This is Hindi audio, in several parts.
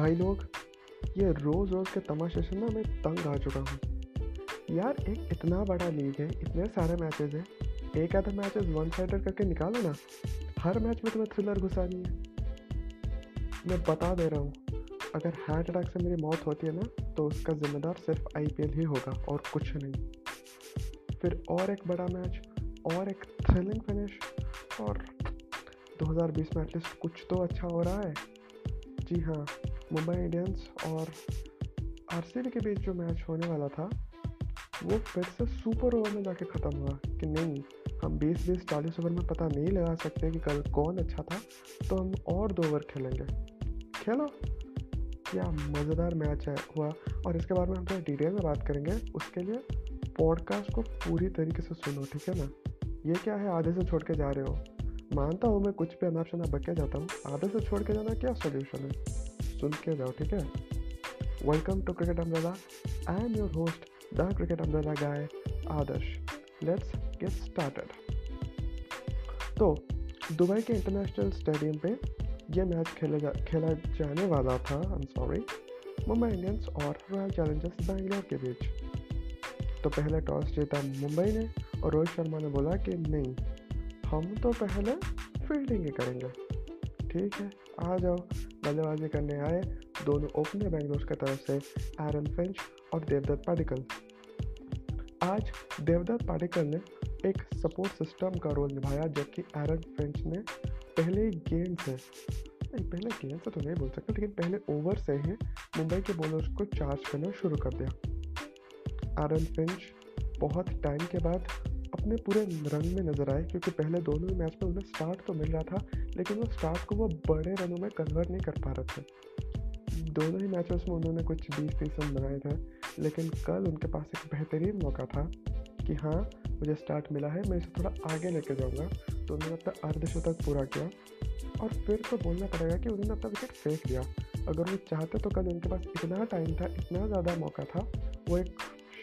भाई लोग, ये रोज़ रोज़ के तमाशे से ना मैं तंग आ चुका हूँ। यार, एक इतना बड़ा लीग है, इतने सारे मैचेस हैं। एक आधा मैचेस वन साइडर करके निकालो ना, हर मैच में तुम्हें थ्रिलर घुसा घुसानी है। मैं बता दे रहा हूँ, अगर हार्ट अटैक से मेरी मौत होती है ना तो उसका जिम्मेदार सिर्फ़ आईपीएल ही होगा और कुछ नहीं। फिर और एक बड़ा मैच और एक थ्रिलिंग फिनिश और 2020 में एटलीस्ट कुछ तो अच्छा हो रहा है। जी हाँ मुंबई इंडियंस और आर के बीच जो मैच होने वाला था, वो फिर से सुपर ओवर में जाके ख़त्म हुआ कि नहीं, हम 20 बीस चालीस ओवर में पता नहीं लगा सकते कि कल कौन अच्छा था तो हम और दो ओवर खेलेंगे। खेलो। क्या मज़ेदार मैच है, हुआ। और इसके बारे में हम थोड़ा डिटेल में बात करेंगे, उसके लिए पॉडकास्ट को पूरी तरीके से सुनो, ठीक है ना? ये क्या है, आधे से छोड़ के जा रहे हो? मानता हूँ मैं कुछ भी अनाप शनाप बक जाता हूँ, आधे से छोड़ के जाना क्या सोल्यूशन है? सुन के जाओ, ठीक है? Welcome to cricket umbrella I am your host the cricket umbrella guy Adarsh let's get started तो दुबई के इंटरनेशनल स्टेडियम पे ये मैच खेला जा, खेला जाने वाला था I am sorry Mumbai Indians और रॉयल चैलेंजर्स बैंगलोर के बीच। तो पहले टॉस जीता मुंबई ने और रोहित शर्मा ने बोला कि नहीं हम तो पहले फील्डिंग ही करेंगे। ठीक है, आ जाओ। बल्लेबाजी करने आए दोनों ओपनर बेंगलोर की तरफ़ से एरन फिंच और देवदत्त पाडिकल आज देवदत्त पाडिकल ने एक सपोर्ट सिस्टम का रोल निभाया, जबकि एरन फिंच ने पहले गेंद से, नहीं, पहले गेंद से तो नहीं बोल सकते, लेकिन पहले ओवर से ही मुंबई के बॉलर्स को चार्ज करना शुरू कर दिया। एरन फिंच बहुत टाइम के बाद अपने पूरे रंग में नज़र आए, क्योंकि पहले दोनों ही मैच में उन्हें स्टार्ट तो मिल रहा था, लेकिन वो स्टार्ट को वो बड़े रनों में कन्वर्ट नहीं कर पा रहे थे। दोनों ही मैचेस में उन्होंने कुछ बीस तीस रन बनाए थे, लेकिन कल उनके पास एक बेहतरीन मौका था कि हाँ मुझे स्टार्ट मिला है, मैं इसे थोड़ा आगे लेके जाऊँगा। तो उन्होंने अपना अर्धशतक पूरा किया, और फिर तो बोलना पड़ेगा कि उन्होंने अपना विकेट फेंक दिया अगर वो चाहते तो कल उनके पास इतना टाइम था, इतना ज़्यादा मौका था, वो एक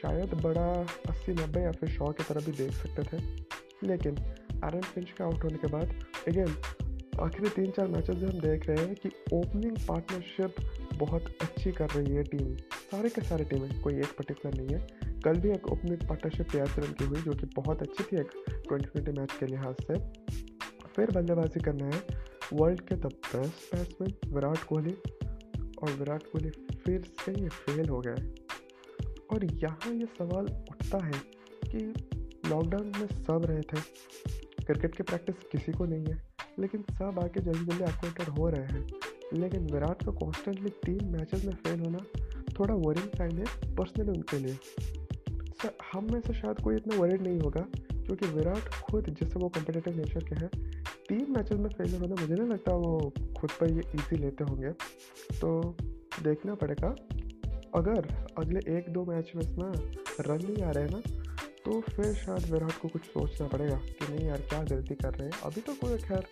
शायद बड़ा अस्सी, नब्बे या फिर सौ की तरह भी देख सकते थे। लेकिन आरन फिंच के आउट होने के बाद अगेन आखिरी तीन चार मैचेस हम देख रहे हैं कि ओपनिंग पार्टनरशिप बहुत अच्छी कर रही है टीम सारे के सारे टीमें कोई एक पर्टिकुलर नहीं है। कल भी एक ओपनिंग पार्टनरशिप तैयार की हुई, जो कि बहुत अच्छी थी एक ट्वेंटी ट्वेंटी मैच के लिहाज से। फिर बल्लेबाजी करना है वर्ल्ड के the best batsman Virat Kohli. और विराट कोहली फिर से ये फेल हो गए। और यहाँ ये सवाल उठता है कि लॉकडाउन में सब रहे थे। क्रिकेट की प्रैक्टिस किसी को नहीं है, लेकिन सब आके जल्दी जल्दी एक्वेटेड हो रहे हैं। लेकिन विराट को कॉन्स्टेंटली तीन मैचेस में फेल होना थोड़ा वरिंग साइन है पर्सनली उनके लिए। सर हम में से शायद कोई इतना वरिड नहीं होगा, क्योंकि विराट खुद जिससे वो कम्पिटेटिव नेचर के हैं, तीन मैचेस में फेल होना मुझे नहीं लगता वो खुद पर ये ईजी लेते होंगे। तो देखना पड़ेगा अगर अगले एक दो मैच में ना रन नहीं आ रहे हैं ना तो फिर शायद विराट को कुछ सोचना पड़ेगा कि नहीं यार, क्या गलती कर रहे हैं। अभी तो कोई, खैर,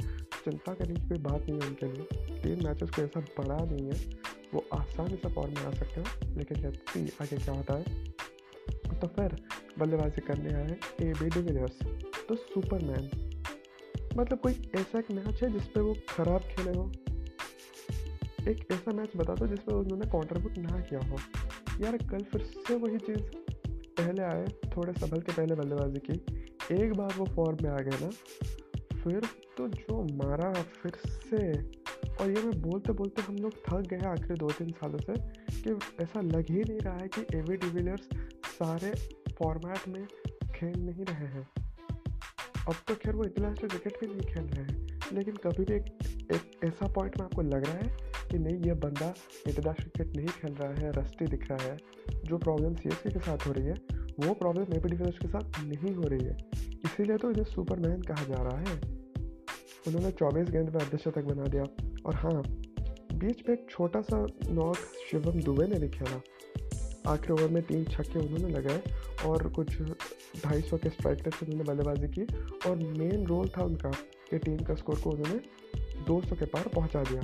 चिंता करने की कोई बात नहीं है उनके लिए। तीन मैचेस को ऐसा बड़ा नहीं है। वो आसानी से फॉर्म में आ सकते हैं, लेकिन लेट्स आगे क्या होता है तो फिर बल्लेबाजी करने आए ए बी डिविलियर्स तो सुपरमैन मतलब कोई ऐसा एक मैच है जिसपे वो ख़राब खेले हो? एक ऐसा मैच बता दो जिसमें उन्होंने कॉन्ट्रीब्यूट ना किया हो। यार कल फिर से वही चीज़। पहले आए थोड़े संभल के पहले बल्लेबाजी की। एक बार वो फॉर्म में आ गए ना फिर तो जो मारा फिर से। और ये मैं बोलते बोलते हम लोग थक गए आखिरी दो तीन सालों से कि ऐसा लग ही नहीं रहा है कि ए वी डिविलियर्स सारे फॉर्मेट में खेल नहीं रहे हैं। अब तो खैर वो इंटरनेशनल क्रिकेट भी नहीं खेल रहे हैं लेकिन कभी भी एक, एक ऐसा पॉइंट में आपको लग रहा है कि नहीं ये बंदा इंटरनेशनल क्रिकेट नहीं खेल रहा है रस्टी दिख रहा है। जो प्रॉब्लम सी एस के साथ हो रही है, वो प्रॉब्लम ए पी के साथ नहीं हो रही है। इसीलिए तो इन्हें सुपरमैन कहा जा रहा है। उन्होंने 24 गेंद में अर्धशतक बना दिया। और हाँ बीच में एक छोटा सा नॉक शिवम दुबे ने भी खेला आखिरी ओवर में तीन छक्के उन्होंने लगाए और कुछ ढाई सौ के स्ट्राइक से उन्होंने बल्लेबाजी की। और मेन रोल था उनका कि टीम का स्कोर को उन्होंने 200 के पार पहुँचा दिया।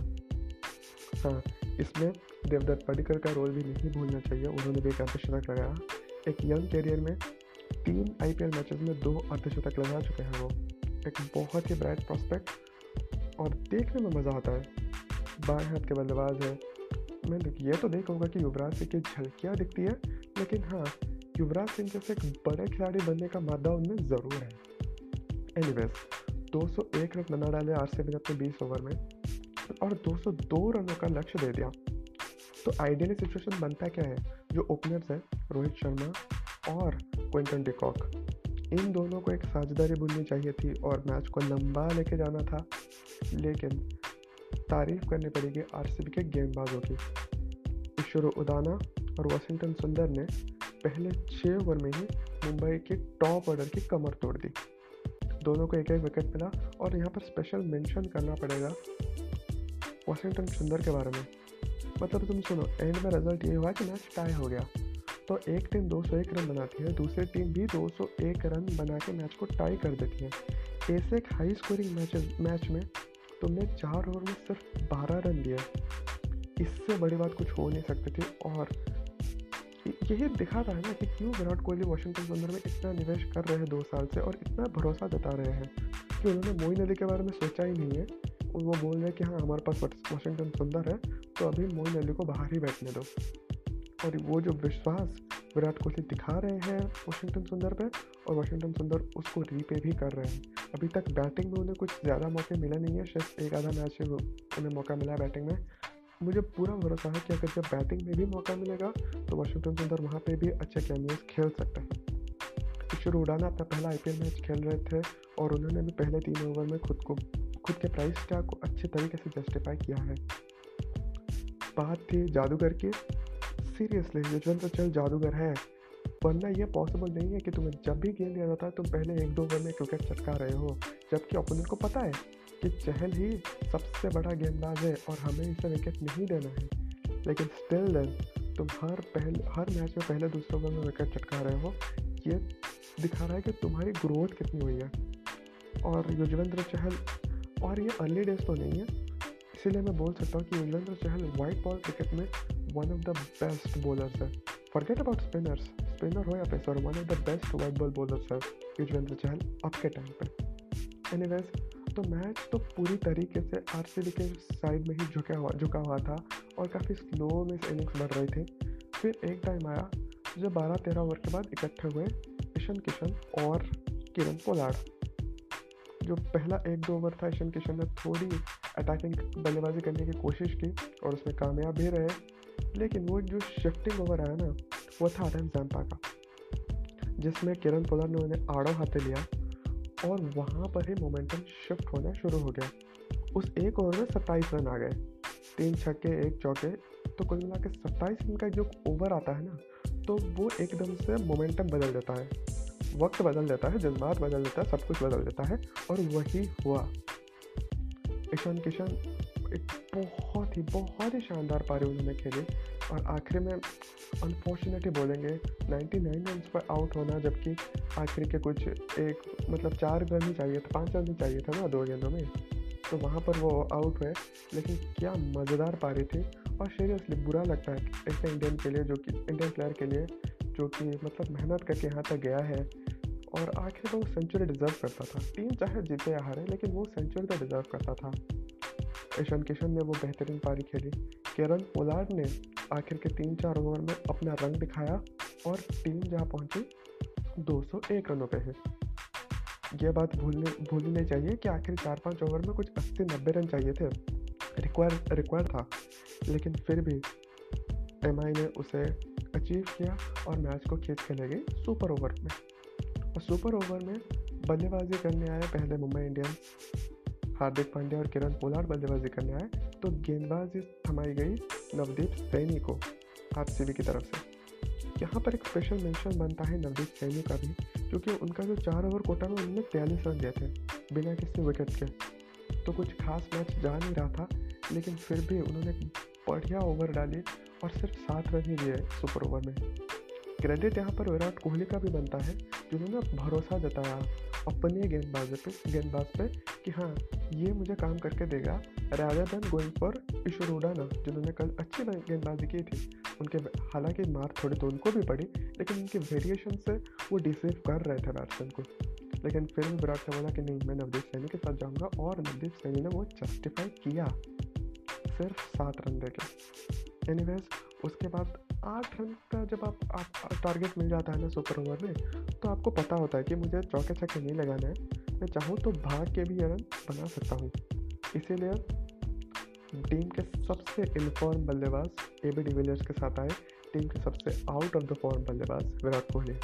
हाँ इसमें देवदत्त पडिकर का रोल भी नहीं भूलना चाहिए, उन्होंने भी एक अर्धशतक लगाया एक यंग कैरियर में तीन आई पी मैचेस में दो अर्धशतक लगा चुके हैं वो। एक बहुत ही ब्राइट प्रॉस्पेक्ट और देखने में मज़ा आता है। बाएँ हाथ के बल्लेबाज है। मैंने ये तो देखा होगा कि युवराज सिंह की झलकियाँ दिखती है, लेकिन हाँ युवराज सिंह जैसे एक बड़े खिलाड़ी बनने का मादा उनमें ज़रूर है। एनीवेज 201 रन बना डाले आर सी ने अपने 20 ओवर में और 202 रनों का लक्ष्य दे दिया। तो आइडियली सिचुएशन बनता क्या है? जो ओपनर्स है, रोहित शर्मा और क्विंटन डिकॉक। इन दोनों को एक साझेदारी बुननी चाहिए थी और मैच को लंबा लेके जाना था, लेकिन तारीफ़ करनी पड़ेगी आरसीबी के गेंदबाजों की। ईश्वर उदाना और वाशिंगटन सुंदर ने पहले छः ओवर में ही मुंबई के टॉप ऑर्डर की कमर तोड़ दी। दोनों को एक एक विकेट मिला और यहाँ पर स्पेशल मेंशन करना पड़ेगा वाशिंगटन सुंदर के बारे में। मतलब तुम सुनो एंड में रिज़ल्ट ये हुआ कि मैच टाई हो गया। तो एक टीम 201 रन बनाती है, दूसरी टीम भी 201 रन बना के मैच को टाई कर देती है। ऐसे एक हाई स्कोरिंग मैच मैच में तुमने चार ओवर में सिर्फ़ बारह रन दिए। इससे बड़ी बात कुछ हो नहीं सकती थी और यही दिखाता है ना कि क्यों विराट कोहली वाशिंगटन सुंदर में इतना निवेश कर रहे हैं दो साल से और इतना भरोसा जता रहे हैं कि उन्होंने मोइन अली के बारे में सोचा ही नहीं है। वो बोल रहे हैं कि हाँ हमारे पास वाशिंगटन सुंदर है तो अभी मोइन अली को बाहर ही बैठने दो। और वो जो विश्वास विराट कोहली दिखा रहे हैं वाशिंगटन सुंदर पे, और वाशिंगटन सुंदर उसको रीपे भी कर रहे हैं। अभी तक बैटिंग में उन्हें कुछ ज़्यादा मौके मिले नहीं है शायद एक आधा मैच में उन्हें मौका मिला बैटिंग में। मुझे पूरा भरोसा है कि अगर जब बैटिंग में भी मौका मिलेगा तो वाशिंगटन सुंदर वहाँ पे भी अच्छे कैमियोज खेल सकते हैं। शुरू उड़ाना अपना पहला आईपीएल मैच खेल रहे थे और उन्होंने भी पहले तीन ओवर में खुद को, खुद के प्राइस टैग को अच्छे तरीके से जस्टिफाई किया है। बात थी जादूगर की। सीरियसली युजवेंद्र चल जादूगर है। वरना ये पॉसिबल नहीं है कि तुम्हें जब भी गेंद दिया जाता है, तुम पहले एक दो ओवर में क्रिकेट चटका रहे हो, जबकि अपोनेंट को पता है। कि चहल ही सबसे बड़ा गेंदबाज है और हमें इसे विकेट नहीं देना है। लेकिन स्टिल देन तुम हर पहले, हर मैच में पहले दूसरे ओवर में विकेट चटका रहे हो। ये दिखा रहा है कि तुम्हारी ग्रोथ कितनी हुई है। और युजवेंद्र चहल, और ये अर्ली डेज़ तो नहीं है। इसीलिए मैं बोल सकता हूँ कि Yuzvendra Chahal white ball cricket में one of the best bowlers है। फॉरगेट अबाउट स्पिनर्स स्पिनर हो या pacer one of the best white ball bowlers है युजवेंद्र चहल अब के टाइम पे। एनीवेज तो मैच तो पूरी तरीके से आर के साइड में ही झुका हुआ झुका हुआ था और काफ़ी स्लो में इनिंग्स बढ़ रही थी। फिर एक टाइम आया जब बारह तेरह ओवर के बाद इकट्ठे हुए ईशन किशन और किरण पोलाड जो पहला एक दो ओवर था ईशन किशन ने थोड़ी अटैकिंग बल्लेबाजी करने की कोशिश की और उसमें कामयाब भी रहे। लेकिन वो जो शिफ्टिंग ओवर आया ना, वो था आदम जैम्पा का, जिसमें किरण पोलाड ने उन्हें आड़ो हाथे लिया। और वहाँ पर ही मोमेंटम शिफ्ट होना शुरू हो गया। उस एक ओवर में सत्ताईस रन आ गए। तीन छक्के, एक चौके तो कुल मिला के सत्ताईस रन का जो ओवर आता है ना तो वो एकदम से मोमेंटम बदल देता है। वक्त बदल देता है, जज्बात बदल देता है, सब कुछ बदल देता है और वही हुआ। ईशान किशन बहुत ही बहुत ही शानदार पारी उन्होंने खेली। और आखिर में अनफॉर्चुनेटली बोलेंगे 99 रन पर आउट होना, जबकि आखिर के कुछ एक मतलब चार रन ही चाहिए था, पाँच रन ही चाहिए था ना दो गेंदों में। तो वहाँ पर वो आउट हुए। लेकिन क्या मज़ेदार पारी थी। और सीरियसली बुरा लगता है ऐसे इंडियन के लिए, जो कि इंडियन प्लेयर के लिए, जो कि मतलब मेहनत करके यहाँ तक गया है। और आखिर वो सेंचुरी डिज़र्व करता था। टीम चाहे जीते या हारे, लेकिन वो सेंचुरी तो डिज़र्व करता था। ईशान किशन ने वो बेहतरीन पारी खेली। केरन पोलार्ड ने आखिर के तीन चार ओवर में अपना रंग दिखाया और टीम जहाँ पहुँची 201 रनों पे है। ये बात भूलने, भूलनी नहीं चाहिए कि आखिर चार पाँच ओवर में कुछ अस्सी नब्बे रन चाहिए थे। रिक्वायर रिक्वायर था। लेकिन फिर भी एमआई ने उसे अचीव किया और मैच को खींच के ले गई सुपर ओवर में। और सुपर ओवर में बल्लेबाजी करने आए पहले मुंबई इंडियंस हार्दिक पांड्या और किरण पोलार बल्लेबाजी करने आए तो गेंदबाजी थमाई गई नवदीप सैनी को आरसीबी की तरफ़ से। यहाँ पर एक स्पेशल मेंशन बनता है नवदीप सैनी का भी, क्योंकि उनका जो चार ओवर कोटा में उन्होंने बयालीस रन दिए थे, बिना किसी विकेट के। तो कुछ खास मैच जा नहीं रहा था, लेकिन फिर भी उन्होंने बढ़िया ओवर डाली और सिर्फ़ सात रन ही दिए सुपर ओवर में। क्रेडिट यहाँ पर विराट कोहली का भी बनता है, जिन्होंने भरोसा जताया। अपने गेंदबाज पे गेंदबाज पे कि हाँ ये मुझे काम करके देगा rather than going for Isuru Udana जिन्होंने कल अच्छी गेंदबाजी की थी। उनके हालाँकि मार थोड़ी तो उनको भी पड़ी, लेकिन उनके वेरिएशन से वो डिसीव कर रहे थे बैट्समैन को। लेकिन फिर भी विराट ने बोला कि नहीं, मैं नवदीप सैनी के साथ जाऊँगा, और नवदीप सैनी ने वो जस्टिफाई किया, सिर्फ़ सात रन दे के एनीवेज उसके बाद आठ रन का जब आप, आप टारगेट मिल जाता है ना सुपर ओवर में तो आपको पता होता है कि मुझे चौके छक्के नहीं लगाना है। मैं चाहूँ तो भाग के भी ये रन बना सकता हूँ। इसीलिए टीम के सबसे इन्फॉर्म बल्लेबाज ए बी डिविलियर्स के साथ आए। टीम के सबसे आउट ऑफ़ द फॉर्म बल्लेबाज विराट कोहली।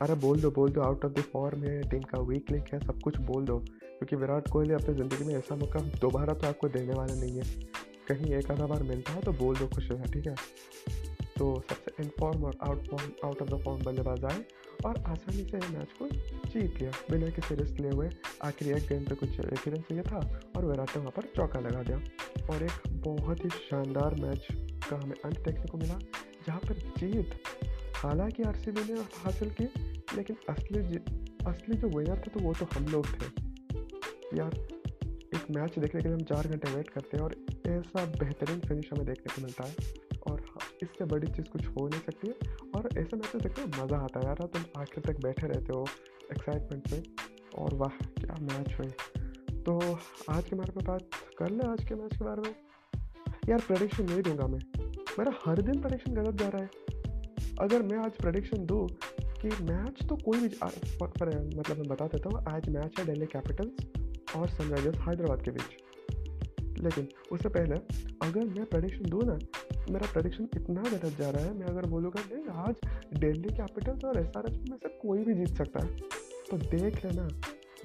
अरे बोल दो बोल दो आउट ऑफ़ द फॉर्म है टीम का वीक लिंक है सब कुछ बोल दो। क्योंकि विराट कोहली अपनी ज़िंदगी में ऐसा मौका दोबारा तो आपको देने वाला नहीं है। कहीं एक आधा बार मिलता है तो बोल दो खुश है ठीक है? तो सबसे इनफॉर्म और out form out of the form बल्लेबाज आए और आसानी से मैच को जीत लिया। बिना किसी रिस्क लिए हुए आखिरी एक गेंद पे कुछ एक रन चाहिए था और विराट ने वहाँ पर चौका लगा दिया। और एक बहुत ही शानदार मैच का हमें अंत देखने को मिला जहाँ पर जीत हालाँकि आर ने हासिल की लेकिन असली असली जो विनर थे तो वो तो हम लोग थे। यार एक मैच देखने के लिए हम चार घंटे वेट करते हैं और ऐसा बेहतरीन फिनिश हमें देखने को मिलता हाँ, इससे बड़ी चीज़ कुछ हो नहीं सकती है। और ऐसे मैच देखने में मज़ा आता है यार, तुम आखिर तक बैठे रहते हो एक्साइटमेंट में। और वाह, क्या मैच हुई। तो आज के बारे में बात कर ले आज के मैच के बारे में। यार प्रडिक्शन नहीं दूँगा मैं। मेरा हर दिन प्रडिक्शन गलत जा रहा है। अगर मैं आज प्रडिक्शन दूँ कि मैच तो कोई भी पर मतलब मैं बता देता हूँ, आज मैच है दिल्ली कैपिटल्स और सनराइजर्स हैदराबाद के बीच। लेकिन उससे पहले, अगर मैं प्रडिक्शन दूँ ना मेरा प्रडिक्शन इतना गलत जा रहा है, मैं अगर बोलूँगा नहीं आज डेली कैपिटल्स और एस आर एच में से कोई भी जीत सकता है तो देख लेना,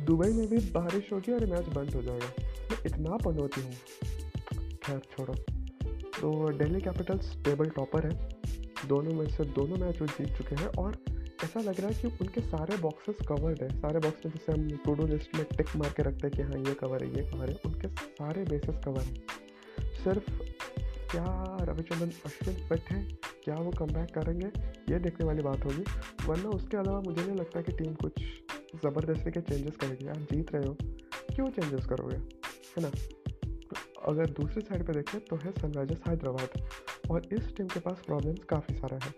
दुबई में भी बारिश होगी और मैच बंद हो जाएगा। मैं इतना पनौती हूँ। खैर, छोड़ो। तो डेली कैपिटल्स टेबल टॉपर है। दोनों में से दोनों मैच वो जीत चुके हैं और ऐसा लग रहा है कि उनके सारे बॉक्सेस कवर्ड है। सारे बॉक्स में जैसे हम टू डू लिस्ट में टिक मार के रखते हैं कि हाँ ये कवर है, ये कवर है, उनके सारे बेसिस कवर हैं। सिर्फ़ क्या रविचंद्रन अश्विन फिट हैं? क्या वो कम करेंगे? ये देखने वाली बात होगी। वरना उसके अलावा मुझे नहीं लगता कि टीम कुछ ज़बरदस्ती के चेंजेस करेगी। आप जीत रहे हो। क्यों चेंजेस करोगे? है ना? अगर दूसरी साइड पे देखें तो है सनराइजर्स हैदराबाद। और इस टीम के पास प्रॉब्लम्स काफ़ी सारा है।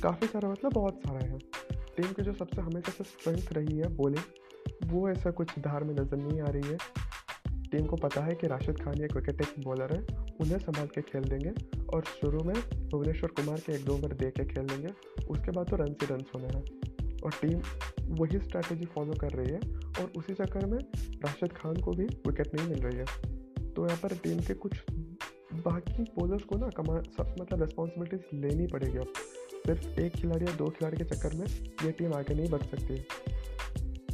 काफ़ी सारा मतलब बहुत सारा है। टीम की जो सबसे हमेशा से स्ट्रेंथ रही है बॉलिंग वो ऐसा कुछ धार में नज़र नहीं आ रही है। टीम को पता है कि राशिद खान एक विकेट बॉलर है। उन्हें संभाल के खेल देंगे और शुरू में भुवनेश्वर कुमार के एक दो ओवर दे के खेल देंगे, उसके बाद तो रन से रन होने हैं। और टीम वही स्ट्रैटेजी फॉलो कर रही है और उसी चक्कर में राशिद खान को भी विकेट नहीं मिल रही है। तो यहाँ पर टीम के कुछ बाकी बॉलर्स को ना कमा, सब मतलब रिस्पॉन्सिबिलिटीज लेनी पड़ेगी अब। सिर्फ़ एक खिलाड़ी या दो खिलाड़ी के चक्कर में ये टीम आगे नहीं बढ़ सकती।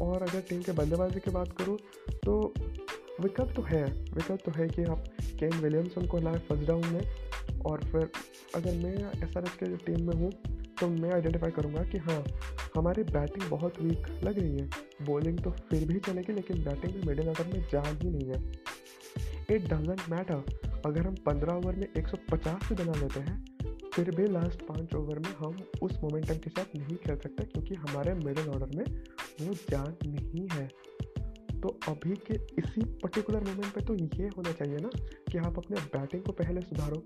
और अगर टीम के बल्लेबाजी की बात करूँ तो विकल्प तो है विकल्प तो है कि आप केन विलियमसन को लाए फ़र्स्ट डाउन में। और फिर अगर मैं एस आर एच के टीम में हूँ तो मैं आइडेंटिफाई करूँगा कि हाँ हमारी बैटिंग बहुत वीक लग रही है। बॉलिंग तो फिर भी चलेगी, लेकिन बैटिंग में मिडिल ऑर्डर में जान ही नहीं है। इट डजेंट मैटर अगर हम पंद्रह ओवर में एक सौ पचास भी बना लेते हैं, फिर भी लास्ट पाँच ओवर में हम उस मोमेंटम के साथ नहीं खेल सकते, क्योंकि हमारे मिडिल ऑर्डर में वो जान नहीं है। तो अभी के इसी पर्टिकुलर मोमेंट पे तो ये होना चाहिए ना कि आप अपने बैटिंग को पहले सुधारो।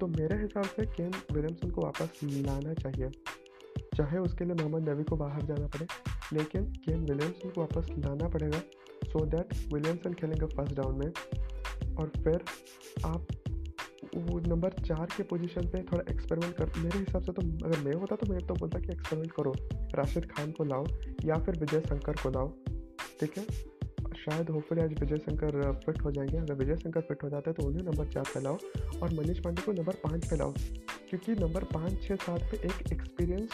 तो मेरे हिसाब से केन विलियमसन को वापस लाना चाहिए। चाहे उसके लिए मोहम्मद नबी को बाहर जाना पड़े, लेकिन केन विलियमसन को वापस लाना पड़ेगा सो दैट विलियमसन खेलेंगे फ़र्स्ट डाउन में। और फिर आप वो नंबर चार के पोजीशन पे थोड़ा एक्सपेरिमेंट कर, मेरे हिसाब से तो अगर मैं होता तो मैं तो बोलता कि एक्सपेरिमेंट करो। राशिद खान को लाओ, या फिर विजय शंकर को लाओ, ठीक है? शायद होपफुली आज विजय शंकर फिट हो जाएँगे। अगर विजय शंकर फिट हो जाते हैं तो उन्हें नंबर चार पे लाओ। और मनीष पांडे को नंबर पाँच पे लाओ। क्योंकि नंबर पाँच छः सात पे एक एक्सपीरियंस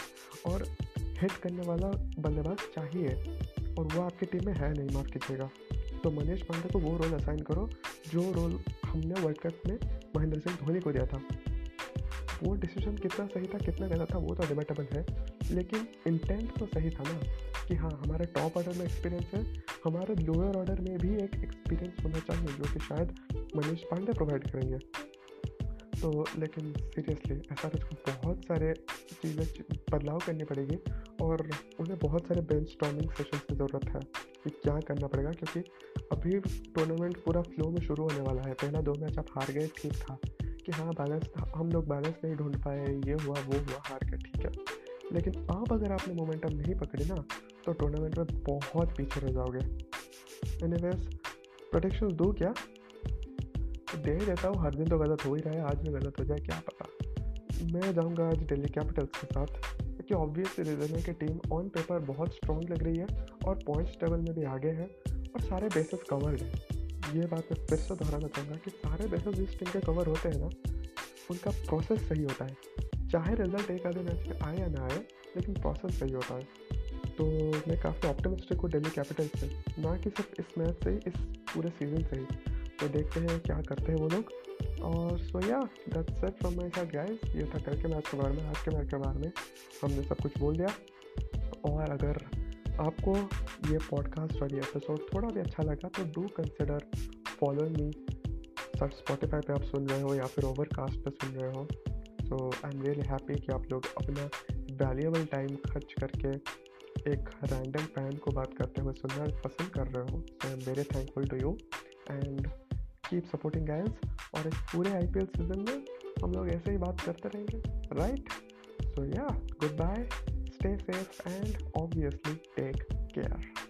और हिट करने वाला बल्लेबाज चाहिए। और वो आपकी टीम में है नहीं, माफ़ कीजिएगा। तो मनीष पांडे को वो रोल असाइन करो, जो रोल हमने वर्ल्ड कप में महेंद्र सिंह धोनी को दिया था। वो डिसीज़न कितना सही था, कितना गलत था, वो तो डिबेटेबल है। लेकिन इंटेंट तो सही था ना, कि हाँ हमारे टॉप ऑर्डर में एक्सपीरियंस है। हमारे लोअर ऑर्डर में भी एक एक्सपीरियंस होना चाहिए, जो कि शायद मनीष पांडे प्रोवाइड करेंगे। तो लेकिन सीरियसली ऐसा को बहुत सारे चीज़ें बदलाव करनी पड़ेगी और उन्हें बहुत सारे बेंच स्टॉमिंग सेशन की ज़रूरत है कि क्या करना पड़ेगा, क्योंकि अभी टूर्नामेंट पूरा फ्लो में शुरू होने वाला है। पहला दो मैच आप हार गए, ठीक था कि हाँ बैलेंस हम लोग बैलेंस नहीं ढूंढ पाए, ये हुआ, वो हुआ, हार गए, ठीक है। लेकिन अब अगर आपने मोमेंटम नहीं पकड़ी ना तो टूर्नामेंट में बहुत पीछे रह जाओगे। एनी वेज प्रोटेक्शन दो क्या? दे देता हूँ, हर दिन तो गलत हो ही रहा है, आज भी गलत हो जाए, क्या पता। मैं जाऊँगा आज दिल्ली कैपिटल्स के साथ, क्योंकि ऑब्वियस रीज़न है कि टीम ऑन पेपर बहुत स्ट्रॉन्ग लग रही है, और पॉइंट्स टेबल में भी आगे है, और सारे बेसिस कवर्ड हैं। ये बात मैं फिर से दोहराना चाहूँगा कि सारे बेसिस जिस टीम के कवर होते हैं ना, उनका प्रोसेस सही होता है। चाहे रिज़ल्ट एक आधे मैच में आए या ना आए, लेकिन प्रोसेस सही होता है। तो मैं काफ़ी ऑप्टिमिस्टिक हूँ डेली कैपिटल्स से। ना कि सिर्फ़ इस मैच से ही इस पूरे सीज़न से ही। तो देखते हैं क्या करते हैं वो लोग। और so yeah that's it from my side guys ये था कल के मैच के बारे में, आज के मैच के बारे में। हमने सब कुछ बोल दिया। और अगर आपको ये पॉडकास्ट और ये एपिसोड थोड़ा भी अच्छा लगा तो do consider follow me sir Spotify पे आप सुन रहे हो या फिर ओवरकास्ट पे सुन रहे हो। So I am really happy कि आप लोग अपना वैल्यूएबल टाइम खर्च करके एक रैंडम फ़ैन को बात करते हुए सुनना पसंद कर रहे हो। So I am very thankful to you and keep supporting guys और इस पूरे आई सीज़न में हम लोग ऐसे ही बात करते रहेंगे right so yeah goodbye stay safe and obviously take care.